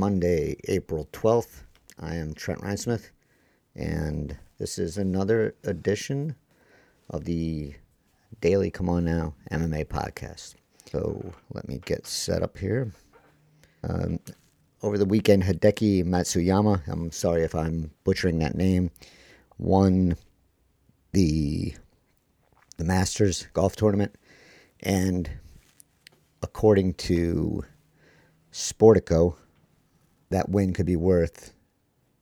Monday, April 12th. I am Trent Reinsmith, and this is another edition of the Daily C'mon Now MMA podcast. So let me get set up here. Um, over the weekend, Hideki Matsuyama, I'm sorry if I'm butchering that name, won the the Masters golf tournament, and according to Sportico, that win could be worth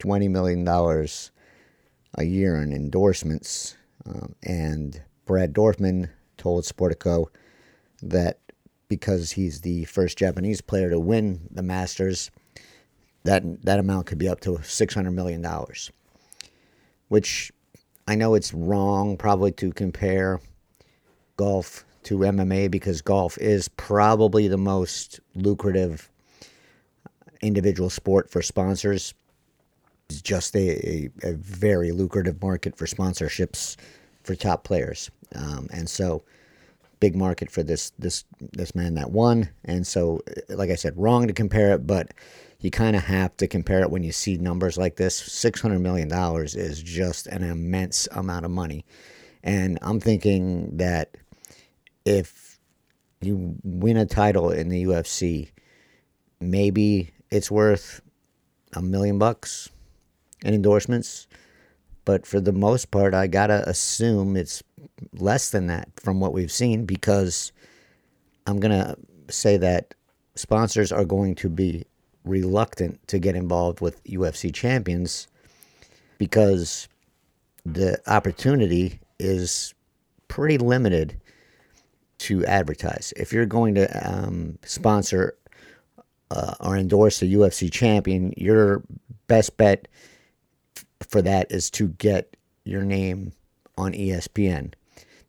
$20 million a year in endorsements. Um, and Brad Dorfman told Sportico that because he's the first Japanese player to win the Masters, that that amount could be up to $600 million. Which I know it's wrong probably to compare golf to MMA because golf is probably the most lucrative individual sport for sponsors. It's just a, a, a very lucrative market for sponsorships for top players. Um, and so, big market for this this this man that won. And so, like I said, wrong to compare it, but you kind of have to compare it when you see numbers like this. Six hundred million dollars is just an immense amount of money, and I'm thinking that if you win a title in the UFC, maybe it's worth a million bucks in endorsements. But for the most part, I gotta assume it's less than that from what we've seen because I'm gonna say that sponsors are going to be reluctant to get involved with UFC champions because the opportunity is pretty limited to advertise. If you're going to um, sponsor uh, or endorse a UFC champion, your best bet for that is to get your name on ESPN,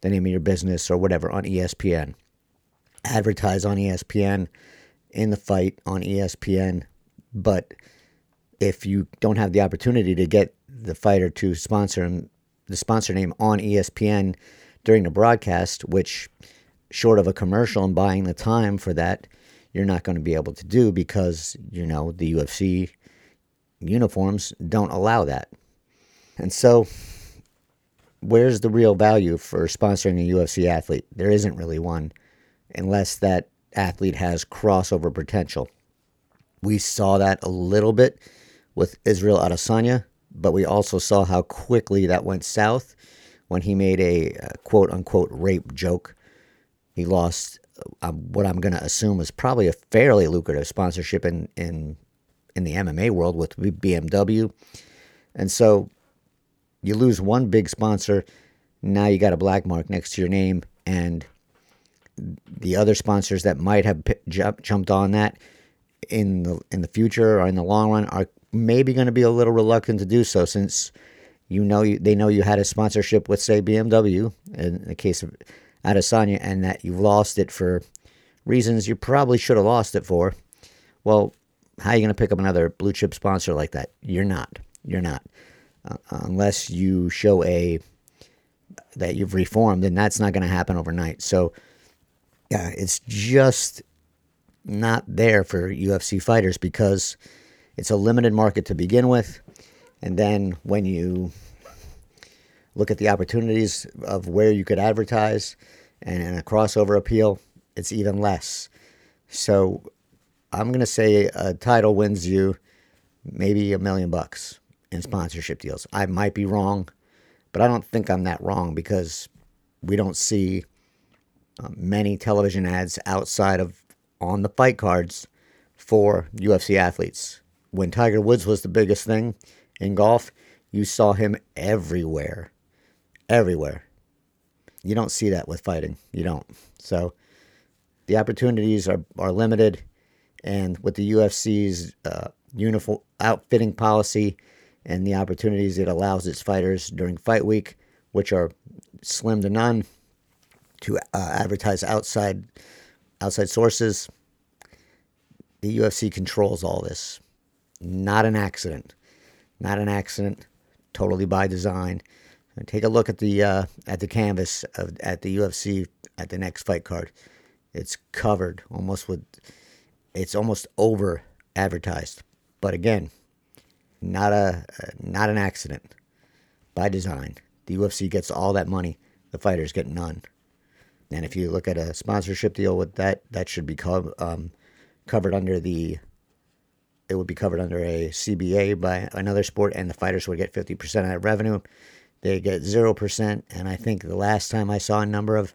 the name of your business or whatever on ESPN. Advertise on ESPN in the fight on ESPN, but if you don't have the opportunity to get the fighter to sponsor the sponsor name on ESPN during the broadcast, which short of a commercial and buying the time for that, you're not going to be able to do because, you know, the UFC uniforms don't allow that. And so, where's the real value for sponsoring a UFC athlete? There isn't really one unless that athlete has crossover potential. We saw that a little bit with Israel Adesanya, but we also saw how quickly that went south when he made a uh, quote unquote rape joke he lost uh, what I'm going to assume is probably a fairly lucrative sponsorship in, in in the MMA world with BMW. And so you lose one big sponsor, now you got a black mark next to your name and the other sponsors that might have p- jumped on that in the in the future or in the long run are maybe going to be a little reluctant to do so since you know you, they know you had a sponsorship with say BMW in the case of Adesanya and that you've lost it for reasons you probably should have lost it for, well, how are you going to pick up another blue chip sponsor like that? You're not. You're not. Uh, unless you show a that you've reformed, then that's not going to happen overnight. So, yeah, it's just not there for UFC fighters because it's a limited market to begin with. And then when you look at the opportunities of where you could advertise and, and a crossover appeal, it's even less. So I'm going to say a title wins you maybe a million bucks in sponsorship deals. I might be wrong, but I don't think I'm that wrong because we don't see uh, many television ads outside of on the fight cards for UFC athletes. When Tiger Woods was the biggest thing in golf, you saw him everywhere everywhere. You don't see that with fighting. You don't. So the opportunities are, are limited. And with the UFC's uh, uniform outfitting policy and the opportunities it allows its fighters during fight week, which are slim to none, to uh, advertise outside outside sources, the UFC controls all this. Not an accident. Not an accident. Totally by design. Take a look at the uh, at the canvas of, at the UFC at the next fight card. It's covered almost with, it's almost over advertised. But again, not a not an accident by design. The UFC gets all that money, the fighters get none. And if you look at a sponsorship deal with that, that should be co- um, covered under the. It would be covered under a CBA by another sport, and the fighters would get fifty percent of that revenue. They get zero percent, and I think the last time I saw a number of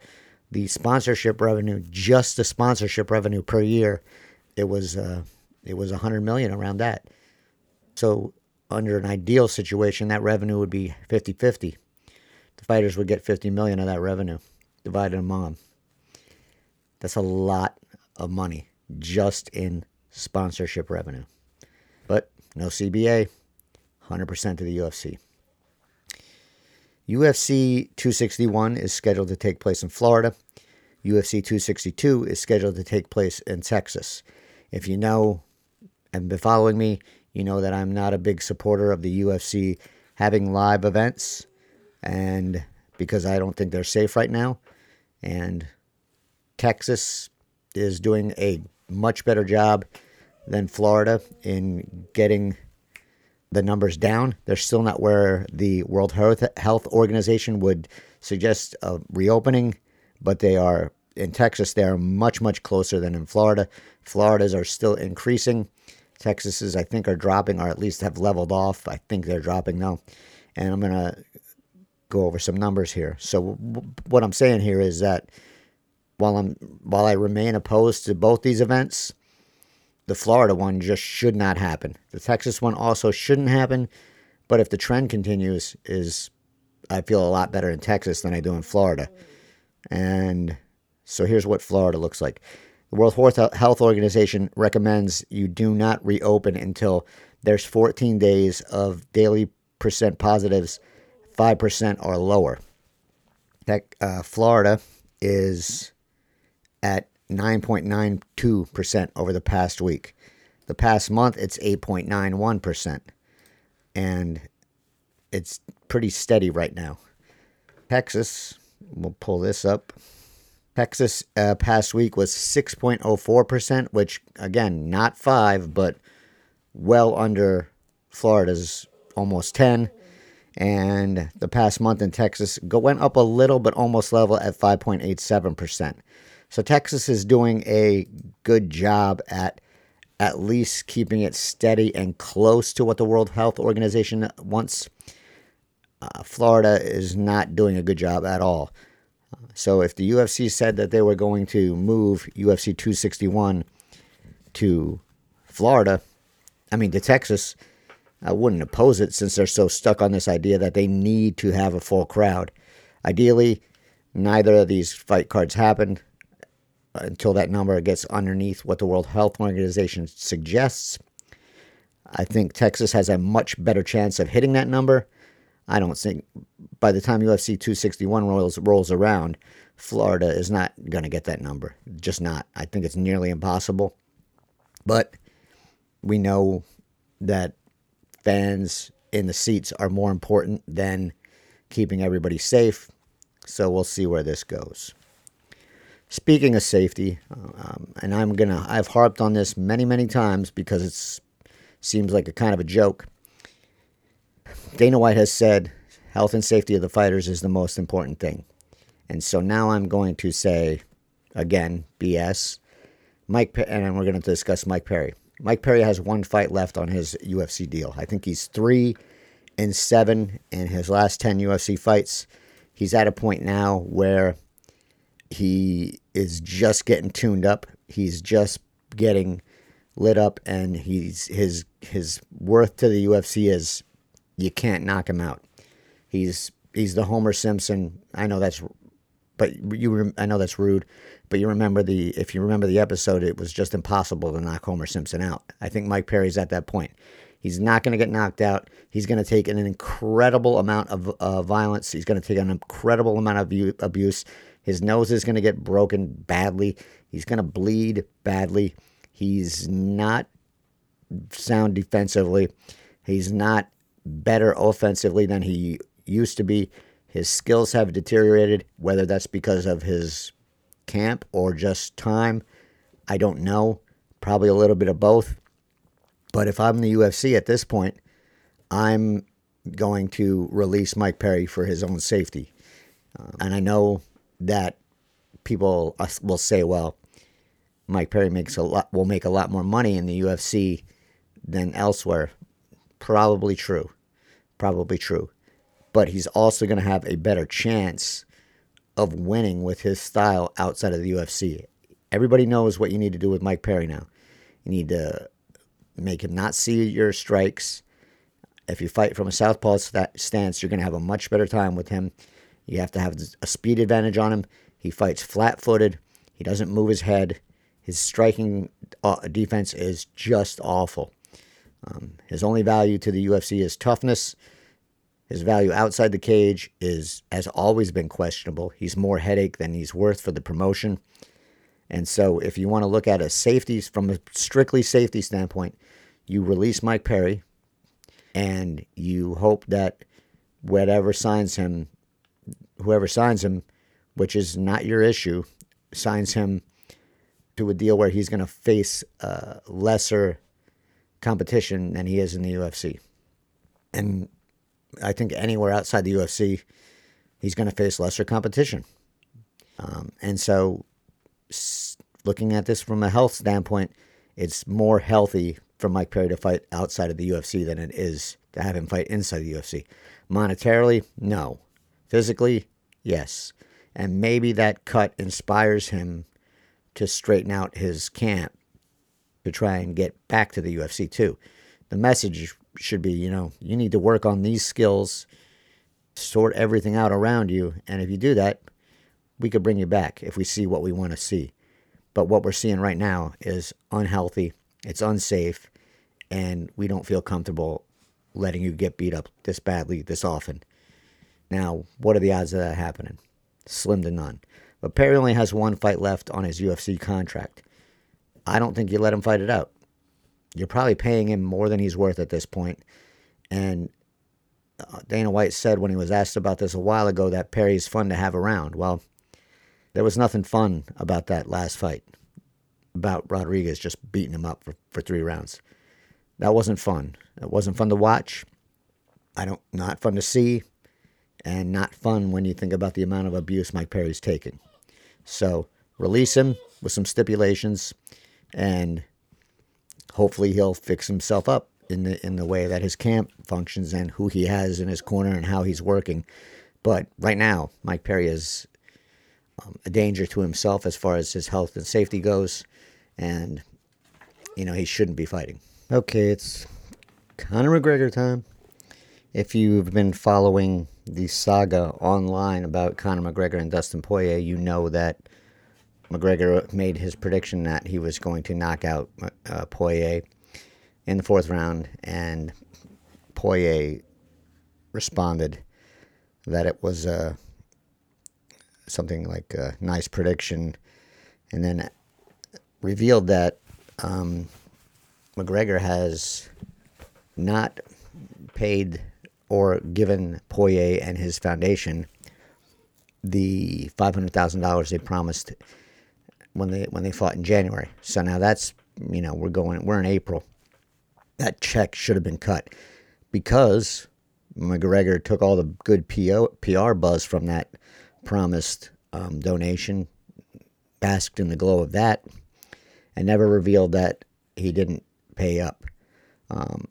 the sponsorship revenue, just the sponsorship revenue per year, it was uh, it was a hundred million around that. So under an ideal situation, that revenue would be 50-50. The fighters would get 50 million of that revenue divided among them. That's a lot of money just in sponsorship revenue. But no CBA, 100% to the UFC. UFC 261 is scheduled to take place in Florida. UFC 262 is scheduled to take place in Texas. If you know and been following me, you know that I'm not a big supporter of the UFC having live events, and because I don't think they're safe right now. And Texas is doing a much better job than Florida in getting the numbers down. They're still not where the World Health Organization would suggest a reopening, but they are in Texas. They are much much closer than in Florida. Florida's are still increasing. Texas's I think are dropping, or at least have leveled off. I think they're dropping now, and I'm gonna go over some numbers here. So w- what I'm saying here is that while I'm while I remain opposed to both these events, the Florida one just should not happen. The Texas one also shouldn't happen, but if the trend continues, is I feel a lot better in Texas than I do in Florida. And so here's what Florida looks like. The World Health Organization recommends you do not reopen until there's 14 days of daily percent positives, 5% or lower. That, uh, Florida is at 9.92% over the past week. The past month, it's 8.91%. And it's pretty steady right now. Texas, we'll pull this up. Texas uh, past week was 6.04%, which, again, not 5 but well under Florida's almost 10 and the past month in Texas go, went up a little but almost level at 5.87%. So Texas is doing a good job at at least keeping it steady and close to what the World Health Organization wants. Uh, Florida is not doing a good job at all. So if the UFC said that they were going to move UFC 261 to Florida, I mean to Texas, I wouldn't oppose it since they're so stuck on this idea that they need to have a full crowd. Ideally, neither of these fight cards happen until that number gets underneath what the World Health Organization suggests. I think Texas has a much better chance of hitting that number. I don't think by the time UFC 261 rolls rolls around, Florida is not going to get that number. Just not. I think it's nearly impossible. But we know that fans in the seats are more important than keeping everybody safe. So we'll see where this goes. Speaking of safety, um, and I'm gonna, I've harped on this many, many times because it seems like a kind of a joke. Dana White has said health and safety of the fighters is the most important thing. And so now I'm going to say, again, BS. Mike, and we're going to discuss Mike Perry. Mike Perry has one fight left on his UFC deal. I think he's three and seven in his last 10 UFC fights. He's at a point now where he is just getting tuned up. He's just getting lit up, and he's his his worth to the UFC is you can't knock him out. He's he's the Homer Simpson. I know that's, but you I know that's rude. But you remember the if you remember the episode, it was just impossible to knock Homer Simpson out. I think Mike Perry's at that point. He's not going to get knocked out. He's going to take an incredible amount of uh, violence. He's going to take an incredible amount of abuse. His nose is going to get broken badly. He's going to bleed badly. He's not sound defensively. He's not better offensively than he used to be. His skills have deteriorated, whether that's because of his camp or just time. I don't know. Probably a little bit of both. But if I'm the UFC at this point, I'm going to release Mike Perry for his own safety. Uh, and I know that people uh, will say, well, Mike Perry makes a lot will make a lot more money in the UFC than elsewhere. Probably true. Probably true. But he's also going to have a better chance of winning with his style outside of the UFC. Everybody knows what you need to do with Mike Perry now. You need to make him not see your strikes. If you fight from a southpaw stance, you're going to have a much better time with him. You have to have a speed advantage on him. He fights flat footed. He doesn't move his head. His striking uh, defense is just awful. Um, his only value to the UFC is toughness. His value outside the cage is has always been questionable. He's more headache than he's worth for the promotion. And so, if you want to look at a safety from a strictly safety standpoint, you release Mike Perry, and you hope that whatever signs him, whoever signs him, which is not your issue, signs him to a deal where he's going to face lesser competition than he is in the UFC. And I think anywhere outside the UFC, he's going to face lesser competition. Um, and so, looking at this from a health standpoint, it's more healthy for Mike Perry to fight outside of the UFC than it is to have him fight inside the UFC. Monetarily, no. Physically, yes. And maybe that cut inspires him to straighten out his camp to try and get back to the UFC too. The message should be, you know, you need to work on these skills, sort everything out around you, and if you do that, we could bring you back if we see what we want to see. But what we're seeing right now is unhealthy, it's unsafe, and we don't feel comfortable letting you get beat up this badly this often. Now, what are the odds of that happening? Slim to none. But Perry only has one fight left on his UFC contract. I don't think you let him fight it out. You're probably paying him more than he's worth at this point. And uh, Dana White said when he was asked about this a while ago that Perry's fun to have around. Well, there was nothing fun about that last fight, about Rodriguez just beating him up for, for three rounds. That wasn't fun. It wasn't fun to watch. I don't not fun to see, and not fun when you think about the amount of abuse Mike Perry's taking. So release him with some stipulations, and hopefully he'll fix himself up in the in the way that his camp functions and who he has in his corner and how he's working. But right now, Mike Perry is um, a danger to himself as far as his health and safety goes, and you know he shouldn't be fighting. Okay, it's Conor McGregor time. If you've been following the saga online about Conor McGregor and Dustin Poirier, you know that McGregor made his prediction that he was going to knock out uh, Poirier in the fourth round, and Poirier responded that it was uh, something like a nice prediction, and then revealed that um, McGregor has not paid or given Poirier and his foundation the five hundred thousand dollars they promised when they when they fought in January. So now that's you know we're going we're in April. That check should have been cut because McGregor took all the good PO, PR buzz from that promised um, donation, basked in the glow of that, and never revealed that he didn't pay up. Um,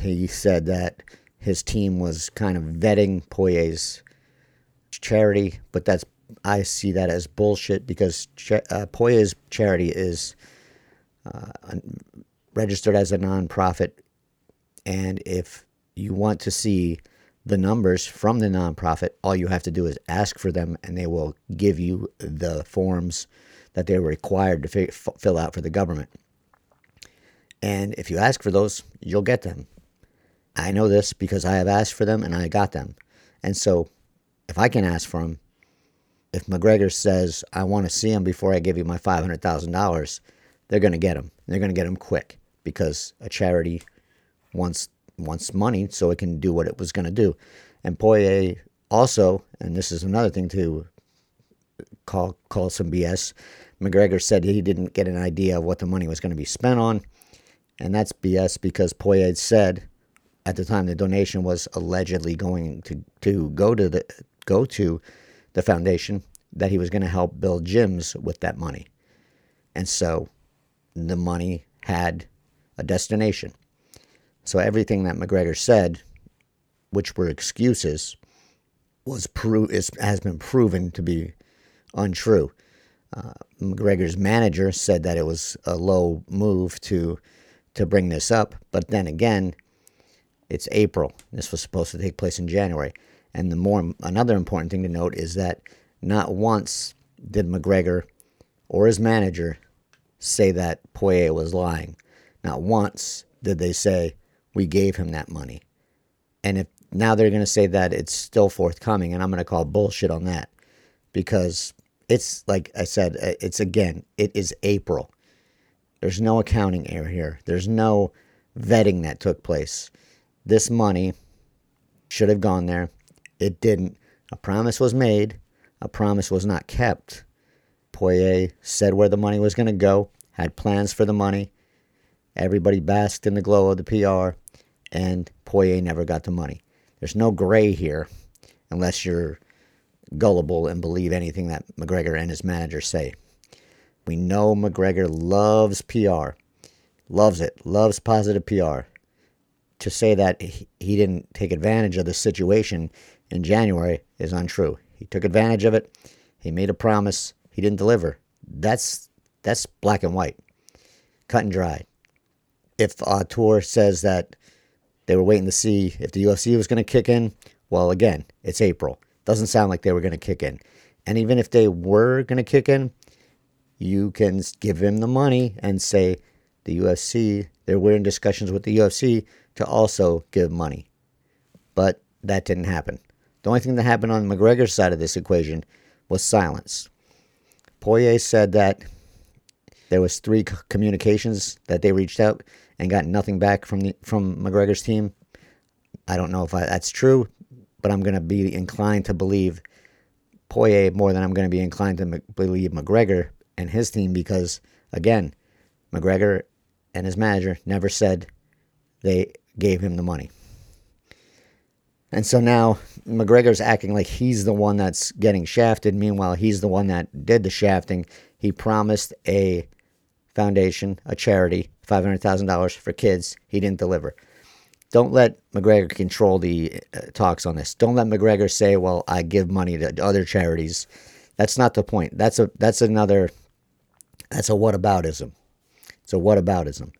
he said that his team was kind of vetting Poirier's charity, but that's I see that as bullshit because uh, Poirier's charity is uh, registered as a nonprofit, and if you want to see the numbers from the nonprofit, all you have to do is ask for them, and they will give you the forms that they're required to f- fill out for the government. And if you ask for those, you'll get them. I know this because I have asked for them and I got them. And so if I can ask for them, if McGregor says, I want to see him before I give you my $500,000, they're going to get him. They're going to get him quick because a charity wants wants money so it can do what it was going to do. And Poirier also, and this is another thing to call call some BS. McGregor said he didn't get an idea of what the money was going to be spent on, And that's BS because Poirier said at the time the donation was allegedly going to, to go to the go to the foundation that he was going to help build gyms with that money. And so the money had a destination. So everything that McGregor said, which were excuses, was pro- is, has been proven to be untrue. Uh, McGregor's manager said that it was a low move to to bring this up, but then again, it's April. This was supposed to take place in January. And the more another important thing to note is that not once did McGregor or his manager say that Poirier was lying. Not once did they say we gave him that money. And if now they're going to say that it's still forthcoming, and I'm going to call bullshit on that because it's like I said, uh, it's again, it is April. There's no accounting error here. There's no vetting that took place. This money should have gone there. It didn't. A promise was made. A promise was not kept. Poirier said where the money was going to go, had plans for the money. Everybody basked in the glow of the PR, and Poirier never got the money. There's no gray here unless you're gullible and believe anything that McGregor and his manager say. We know McGregor loves PR, loves it, loves positive PR. To say that he didn't take advantage of the situation in January is untrue. He took advantage of it. He made a promise. He didn't deliver. That's that's black and white, cut and dry. If uh, Attar says that they were waiting to see if the UFC was going to kick in, well, again, it's April. Doesn't sound like they were going to kick in. And even if they were going to kick in, you can give him the money and say the UFC, they were in discussions with the UFC to also give money. But that didn't happen. The only thing that happened on McGregor's side of this equation was silence. Poirier said that there was three communications that they reached out and got nothing back from the, from McGregor's team. I don't know if I, that's true, but I'm going to be inclined to believe Poirier more than I'm going to be inclined to believe McGregor and his team because, again, McGregor and his manager never said they gave him the money. And so now McGregor's acting like he's the one that's getting shafted. Meanwhile, he's the one that did the shafting. He promised a foundation, a charity, $500,000 for kids. He didn't deliver. Don't let McGregor control the uh, talks on this. Don't let McGregor say, "Well, I give money to other charities." That's not the point. That's a that's another that's a whataboutism. It's a whataboutism.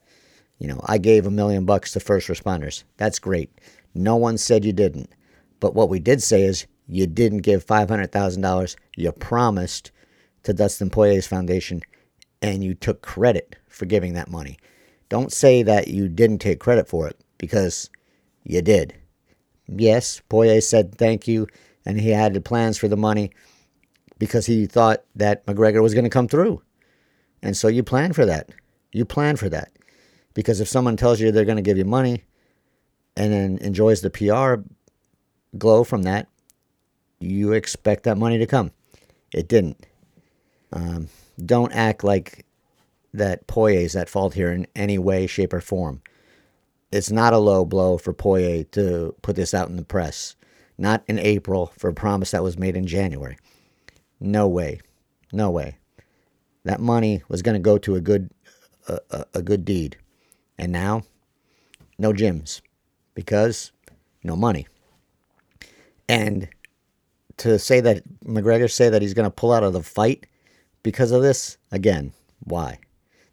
You know, I gave a million bucks to first responders. That's great. No one said you didn't. But what we did say is you didn't give $500,000. You promised to Dustin Poirier's foundation and you took credit for giving that money. Don't say that you didn't take credit for it because you did. Yes, Poirier said thank you and he had plans for the money because he thought that McGregor was going to come through. And so you planned for that. You planned for that. Because if someone tells you they're going to give you money and then enjoys the PR glow from that, you expect that money to come. It didn't. Um, don't act like that Poirier's at fault here in any way, shape, or form. It's not a low blow for Poirier to put this out in the press. Not in April for a promise that was made in January. No way. No way. That money was going to go to a good, a, a, a good deed. And now, no gyms because no money. And to say that McGregor say that he's going to pull out of the fight because of this, again, why?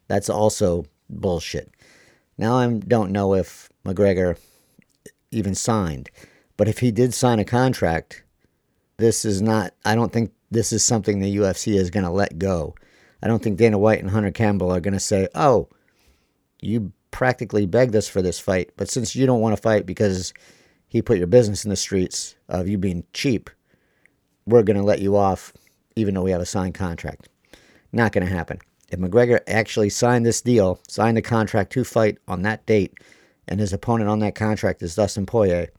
That's also bullshit. Now I don't know if McGregor even signed, but if he did sign a contract, this is not, I don't think this is something the UFC is going to let go. I don't think Dana White and Hunter Campbell are going to say, oh, you practically begged us for this fight, but since you don't want to fight because he put your business in the streets of you being cheap, we're going to let you off even though we have a signed contract. Not going to happen. If McGregor actually signed this deal, signed the contract to fight on that date, and his opponent on that contract is Dustin Poirier,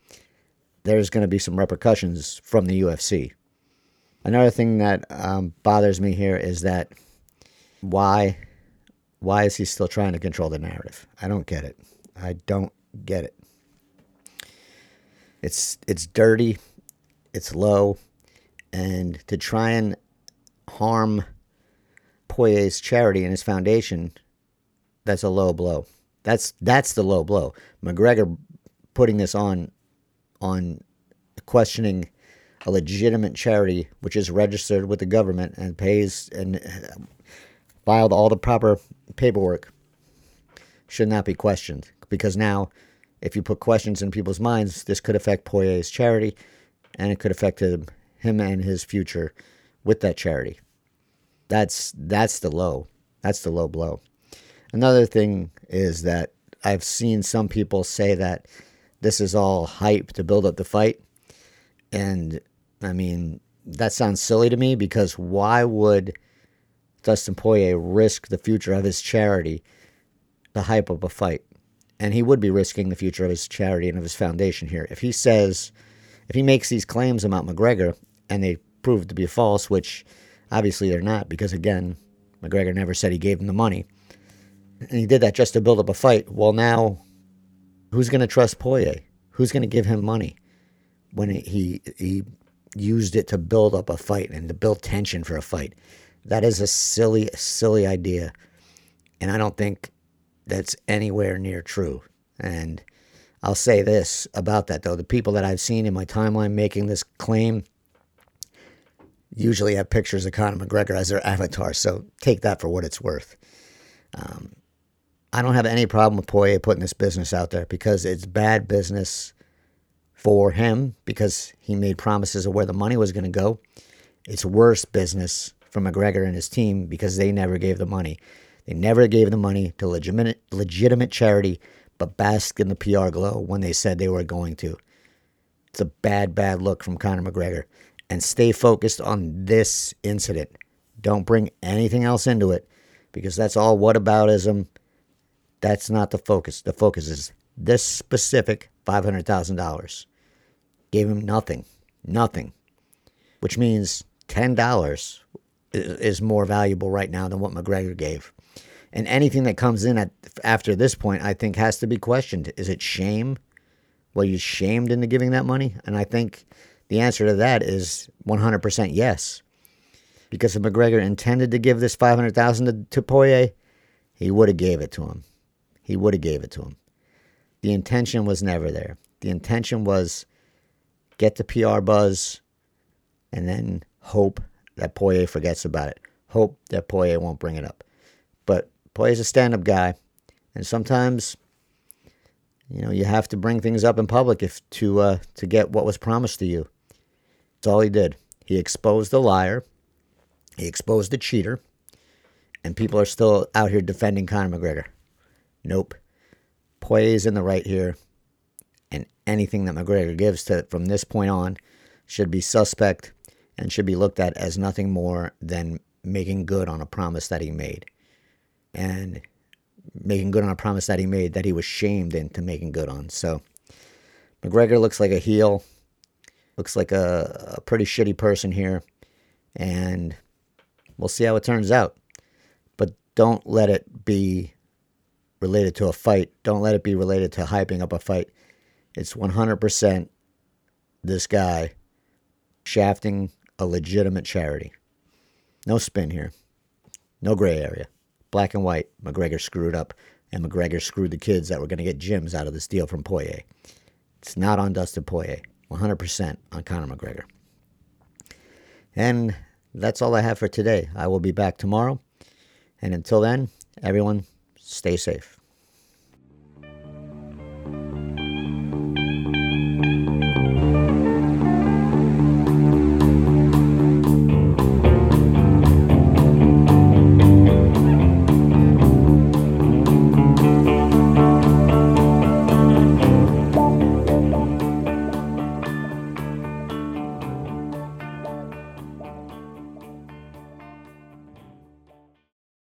there's going to be some repercussions from the UFC. Another thing that um, bothers me here is that why Why is he still trying to control the narrative? I don't get it. I don't get it. It's it's dirty, it's low, and to try and harm Poirier's charity and his foundation, that's a low blow. That's that's the low blow. McGregor putting this on on questioning a legitimate charity which is registered with the government and pays and filed all the proper paperwork should not be questioned. Because now if you put questions in people's minds this could affect Poirier's charity and it could affect him, him and his future with that charity. That's that's the low. That's the low blow. Another thing is that I've seen some people say that this is all hype to build up the fight. And I mean, that sounds silly to me because why would Dustin Poirier risk the future of his charity to hype up a fight? And he would be risking the future of his charity and of his foundation here. If he says, if he makes these claims about McGregor and they prove to be false, which obviously they're not, because again, McGregor never said he gave him the money. And he did that just to build up a fight. Well, now, who's going to trust Poirier? Who's going to give him money when he, he used it to build up a fight and to build tension for a fight. That is a silly, silly idea. And I don't think that's anywhere near true. And I'll say this about that, though. The people that I've seen in my timeline making this claim usually have pictures of Conor McGregor as their avatar. So take that for what it's worth. Um, I don't have any problem with Poirier putting this business out there because it's bad business for him because he made promises of where the money was going to go. It's worse business for McGregor and his team because they never gave the money. They never gave the money to legitimate legitimate charity, but bask in the PR glow when they said they were going to. It's a bad, bad look from Conor McGregor. And stay focused on this incident. Don't bring anything else into it because that's all whataboutism. That's not the focus. The focus is this specific $500,000 gave him nothing, nothing, which means $10 is more valuable right now than what McGregor gave. And anything that comes in at, after this point, I think, has to be questioned. Is it shame? Were you shamed into giving that money? And I think the answer to that is 100% yes. Because if McGregor intended to give this 500000 to, to Poirier, he would have gave it to him. He would have gave it to him. The intention was never there. The intention was get the PR buzz, and then hope that Poirier forgets about it. Hope that Poirier won't bring it up. But Poirier's a stand up guy, and sometimes, you know, you have to bring things up in public if to uh, to get what was promised to you. That's all he did. He exposed the liar, he exposed the cheater, and people are still out here defending Conor McGregor. Nope. Poirier's in the right here and anything that McGregor gives to from this point on should be suspect and should be looked at as nothing more than making good on a promise that he made. And making good on a promise that he made that he was shamed into making good on. So McGregor looks like a heel, looks like a, a pretty shitty person here, and we'll see how it turns out. But don't let it be related to a fight. Don't let it be related to hyping up a fight. It's 100% this guy shafting a legitimate charity. No spin here. No gray area. Black and white. McGregor screwed up, and McGregor screwed the kids that were going to get gyms out of this deal from Poirier. It's not on Dustin Poirier. 100% on Conor McGregor. And that's all I have for today. I will be back tomorrow. And until then, everyone, stay safe.